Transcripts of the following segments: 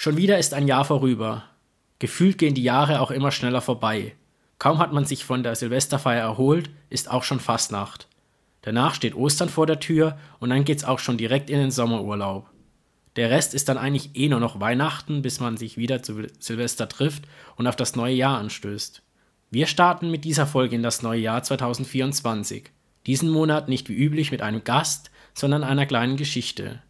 Schon wieder ist ein Jahr vorüber. Gefühlt gehen die Jahre auch immer schneller vorbei. Kaum hat man sich von der Silvesterfeier erholt, ist auch schon Fastnacht. Danach steht Ostern vor der Tür und dann geht's auch schon direkt in den Sommerurlaub. Der Rest ist dann eigentlich eh nur noch Weihnachten, bis man sich wieder zu Silvester trifft und auf das neue Jahr anstößt. Wir starten mit dieser Folge in das neue Jahr 2024. Diesen Monat nicht wie üblich mit einem Gast, sondern einer kleinen Geschichte.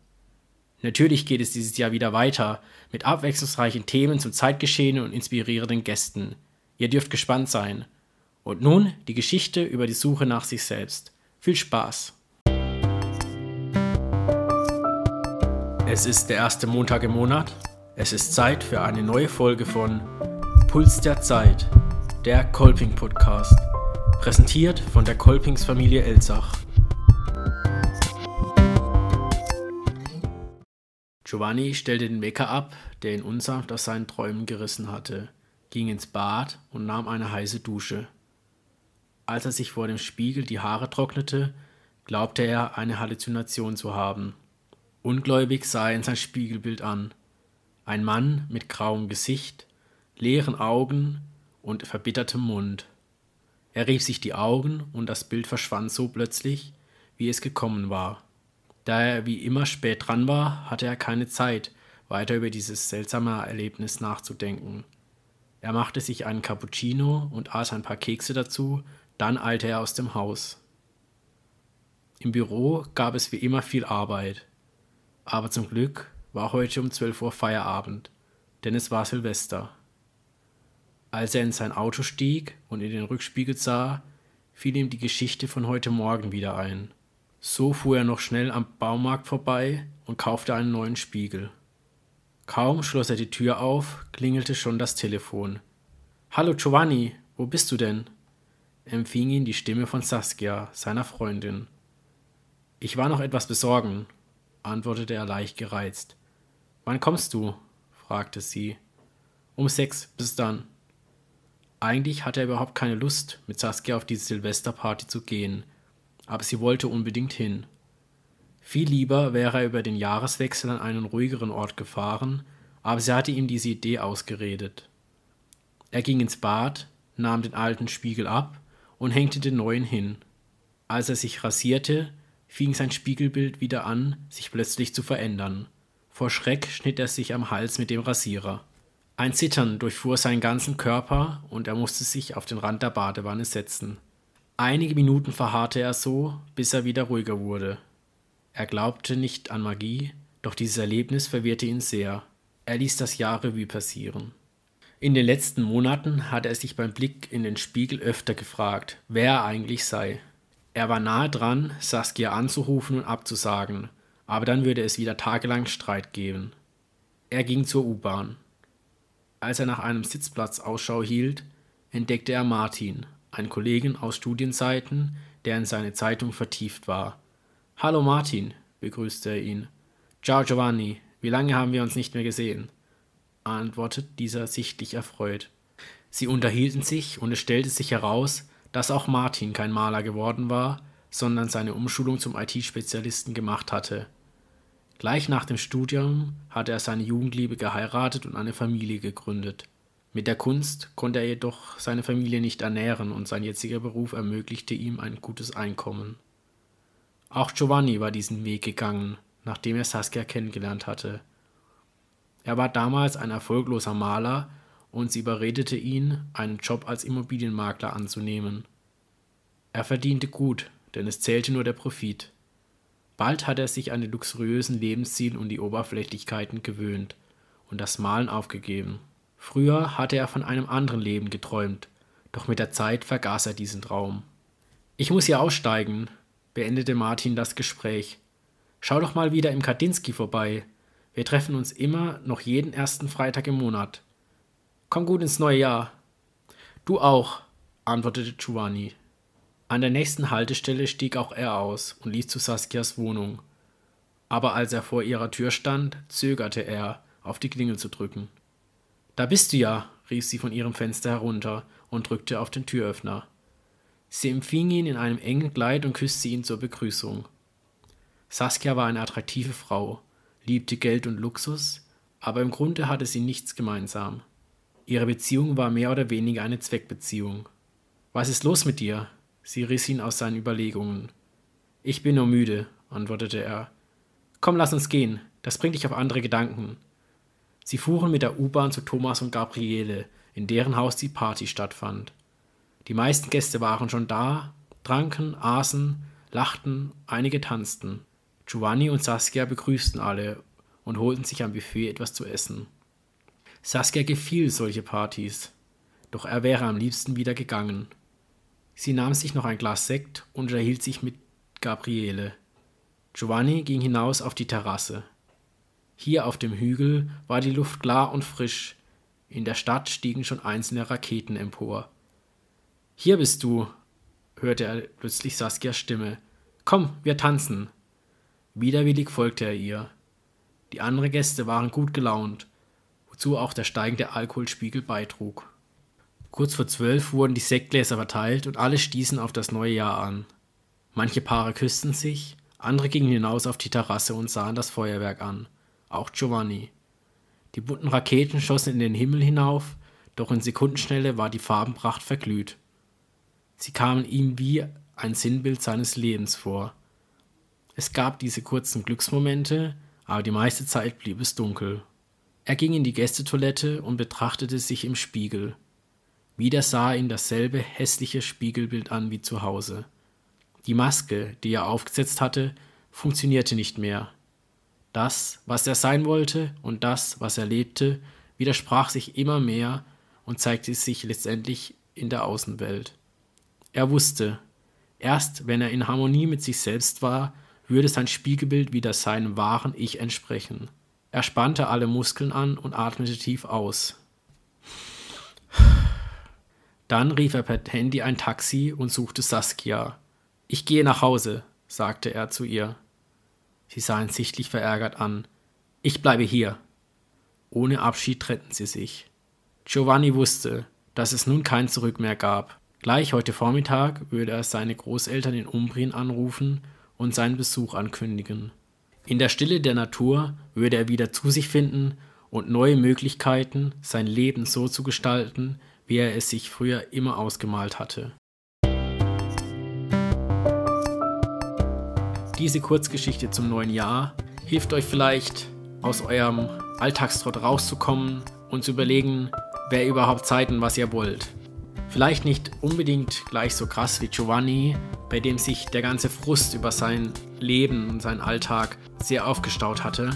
Natürlich geht es dieses Jahr wieder weiter mit abwechslungsreichen Themen zum Zeitgeschehen und inspirierenden Gästen. Ihr dürft gespannt sein. Und nun die Geschichte über die Suche nach sich selbst. Viel Spaß! Es ist der erste Montag im Monat. Es ist Zeit für eine neue Folge von Puls der Zeit, der Kolping Podcast. Präsentiert von der Kolpingsfamilie Elsach. Giovanni stellte den Wecker ab, der ihn unsanft aus seinen Träumen gerissen hatte, ging ins Bad und nahm eine heiße Dusche. Als er sich vor dem Spiegel die Haare trocknete, glaubte er, eine Halluzination zu haben. Ungläubig sah er in sein Spiegelbild an. Ein Mann mit grauem Gesicht, leeren Augen und verbittertem Mund. Er rieb sich die Augen und das Bild verschwand so plötzlich, wie es gekommen war. Da er wie immer spät dran war, hatte er keine Zeit, weiter über dieses seltsame Erlebnis nachzudenken. Er machte sich einen Cappuccino und aß ein paar Kekse dazu, dann eilte er aus dem Haus. Im Büro gab es wie immer viel Arbeit. Aber zum Glück war heute um 12 Uhr Feierabend, denn es war Silvester. Als er in sein Auto stieg und in den Rückspiegel sah, fiel ihm die Geschichte von heute Morgen wieder ein. So fuhr er noch schnell am Baumarkt vorbei und kaufte einen neuen Spiegel. Kaum schloss er die Tür auf, klingelte schon das Telefon. Hallo Giovanni, wo bist du denn? empfing ihn die Stimme von Saskia, seiner Freundin. Ich war noch etwas besorgen, antwortete er leicht gereizt. Wann kommst du? fragte sie. Um sechs, bis dann. Eigentlich hatte er überhaupt keine Lust, mit Saskia auf diese Silvesterparty zu gehen, aber sie wollte unbedingt hin. Viel lieber wäre er über den Jahreswechsel an einen ruhigeren Ort gefahren, aber sie hatte ihm diese Idee ausgeredet. Er ging ins Bad, nahm den alten Spiegel ab und hängte den neuen hin. Als er sich rasierte, fing sein Spiegelbild wieder an, sich plötzlich zu verändern. Vor Schreck schnitt er sich am Hals mit dem Rasierer. Ein Zittern durchfuhr seinen ganzen Körper und er musste sich auf den Rand der Badewanne setzen. Einige Minuten verharrte er so, bis er wieder ruhiger wurde. Er glaubte nicht an Magie, doch dieses Erlebnis verwirrte ihn sehr. Er ließ das Jahr Revue passieren. In den letzten Monaten hatte er sich beim Blick in den Spiegel öfter gefragt, wer er eigentlich sei. Er war nahe dran, Saskia anzurufen und abzusagen, aber dann würde es wieder tagelang Streit geben. Er ging zur U-Bahn. Als er nach einem Sitzplatz Ausschau hielt, entdeckte er Martin, einen Kollegen aus Studienzeiten, der in seine Zeitung vertieft war. Hallo Martin, begrüßte er ihn. Ciao Giovanni, wie lange haben wir uns nicht mehr gesehen? antwortet dieser sichtlich erfreut. Sie unterhielten sich und es stellte sich heraus, dass auch Martin kein Maler geworden war, sondern seine Umschulung zum IT-Spezialisten gemacht hatte. Gleich nach dem Studium hatte er seine Jugendliebe geheiratet und eine Familie gegründet. Mit der Kunst konnte er jedoch seine Familie nicht ernähren und sein jetziger Beruf ermöglichte ihm ein gutes Einkommen. Auch Giovanni war diesen Weg gegangen, nachdem er Saskia kennengelernt hatte. Er war damals ein erfolgloser Maler und sie überredete ihn, einen Job als Immobilienmakler anzunehmen. Er verdiente gut, denn es zählte nur der Profit. Bald hatte er sich an den luxuriösen Lebensstil und die Oberflächlichkeiten gewöhnt und das Malen aufgegeben. Früher hatte er von einem anderen Leben geträumt, doch mit der Zeit vergaß er diesen Traum. Ich muss hier aussteigen, beendete Martin das Gespräch. Schau doch mal wieder im Kardinsky vorbei. Wir treffen uns immer noch jeden ersten Freitag im Monat. Komm gut ins neue Jahr. Du auch, antwortete Giovanni. An der nächsten Haltestelle stieg auch er aus und ließ zu Saskias Wohnung. Aber als er vor ihrer Tür stand, zögerte er, auf die Klingel zu drücken. Da bist du ja, rief sie von ihrem Fenster herunter und drückte auf den Türöffner. Sie empfing ihn in einem engen Kleid und küsste ihn zur Begrüßung. Saskia war eine attraktive Frau, liebte Geld und Luxus, aber im Grunde hatte sie nichts gemeinsam. Ihre Beziehung war mehr oder weniger eine Zweckbeziehung. Was ist los mit dir? Sie riss ihn aus seinen Überlegungen. Ich bin nur müde, antwortete er. Komm, lass uns gehen, das bringt dich auf andere Gedanken. Sie fuhren mit der U-Bahn zu Thomas und Gabriele, in deren Haus die Party stattfand. Die meisten Gäste waren schon da, tranken, aßen, lachten, einige tanzten. Giovanni und Saskia begrüßten alle und holten sich am Buffet etwas zu essen. Saskia gefiel solche Partys, doch er wäre am liebsten wieder gegangen. Sie nahm sich noch ein Glas Sekt und unterhielt sich mit Gabriele. Giovanni ging hinaus auf die Terrasse. Hier auf dem Hügel war die Luft klar und frisch. In der Stadt stiegen schon einzelne Raketen empor. Hier bist du, hörte er plötzlich Saskias Stimme. Komm, wir tanzen. Widerwillig folgte er ihr. Die anderen Gäste waren gut gelaunt, wozu auch der steigende Alkoholspiegel beitrug. Kurz vor zwölf wurden die Sektgläser verteilt und alle stießen auf das neue Jahr an. Manche Paare küssten sich, andere gingen hinaus auf die Terrasse und sahen das Feuerwerk an, auch Giovanni. Die bunten Raketen schossen in den Himmel hinauf, doch in Sekundenschnelle war die Farbenpracht verglüht. Sie kamen ihm wie ein Sinnbild seines Lebens vor. Es gab diese kurzen Glücksmomente, aber die meiste Zeit blieb es dunkel. Er ging in die Gästetoilette und betrachtete sich im Spiegel. Wieder sah ihn dasselbe hässliche Spiegelbild an wie zu Hause. Die Maske, die er aufgesetzt hatte, funktionierte nicht mehr. Das, was er sein wollte und das, was er lebte, widersprach sich immer mehr und zeigte sich letztendlich in der Außenwelt. Er wusste, erst wenn er in Harmonie mit sich selbst war, würde sein Spiegelbild wieder seinem wahren Ich entsprechen. Er spannte alle Muskeln an und atmete tief aus. Dann rief er per Handy ein Taxi und suchte Saskia. Ich gehe nach Hause, sagte er zu ihr. Sie sah ihn sichtlich verärgert an. Ich bleibe hier. Ohne Abschied trennten sie sich. Giovanni wusste, dass es nun kein Zurück mehr gab. Gleich heute Vormittag würde er seine Großeltern in Umbrien anrufen und seinen Besuch ankündigen. In der Stille der Natur würde er wieder zu sich finden und neue Möglichkeiten, sein Leben so zu gestalten, wie er es sich früher immer ausgemalt hatte. Diese Kurzgeschichte zum neuen Jahr hilft euch vielleicht, aus eurem Alltagstrott rauszukommen und zu überlegen, wer überhaupt seid und was ihr wollt. Vielleicht nicht unbedingt gleich so krass wie Giovanni, bei dem sich der ganze Frust über sein Leben und seinen Alltag sehr aufgestaut hatte,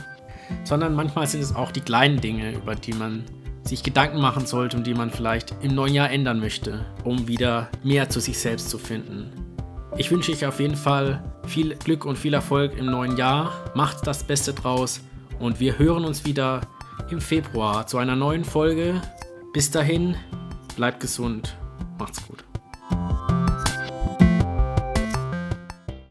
sondern manchmal sind es auch die kleinen Dinge, über die man sich Gedanken machen sollte und die man vielleicht im neuen Jahr ändern möchte, um wieder mehr zu sich selbst zu finden. Ich wünsche euch auf jeden Fall viel Glück und viel Erfolg im neuen Jahr. Macht das Beste draus und wir hören uns wieder im Februar zu einer neuen Folge. Bis dahin, bleibt gesund, macht's gut.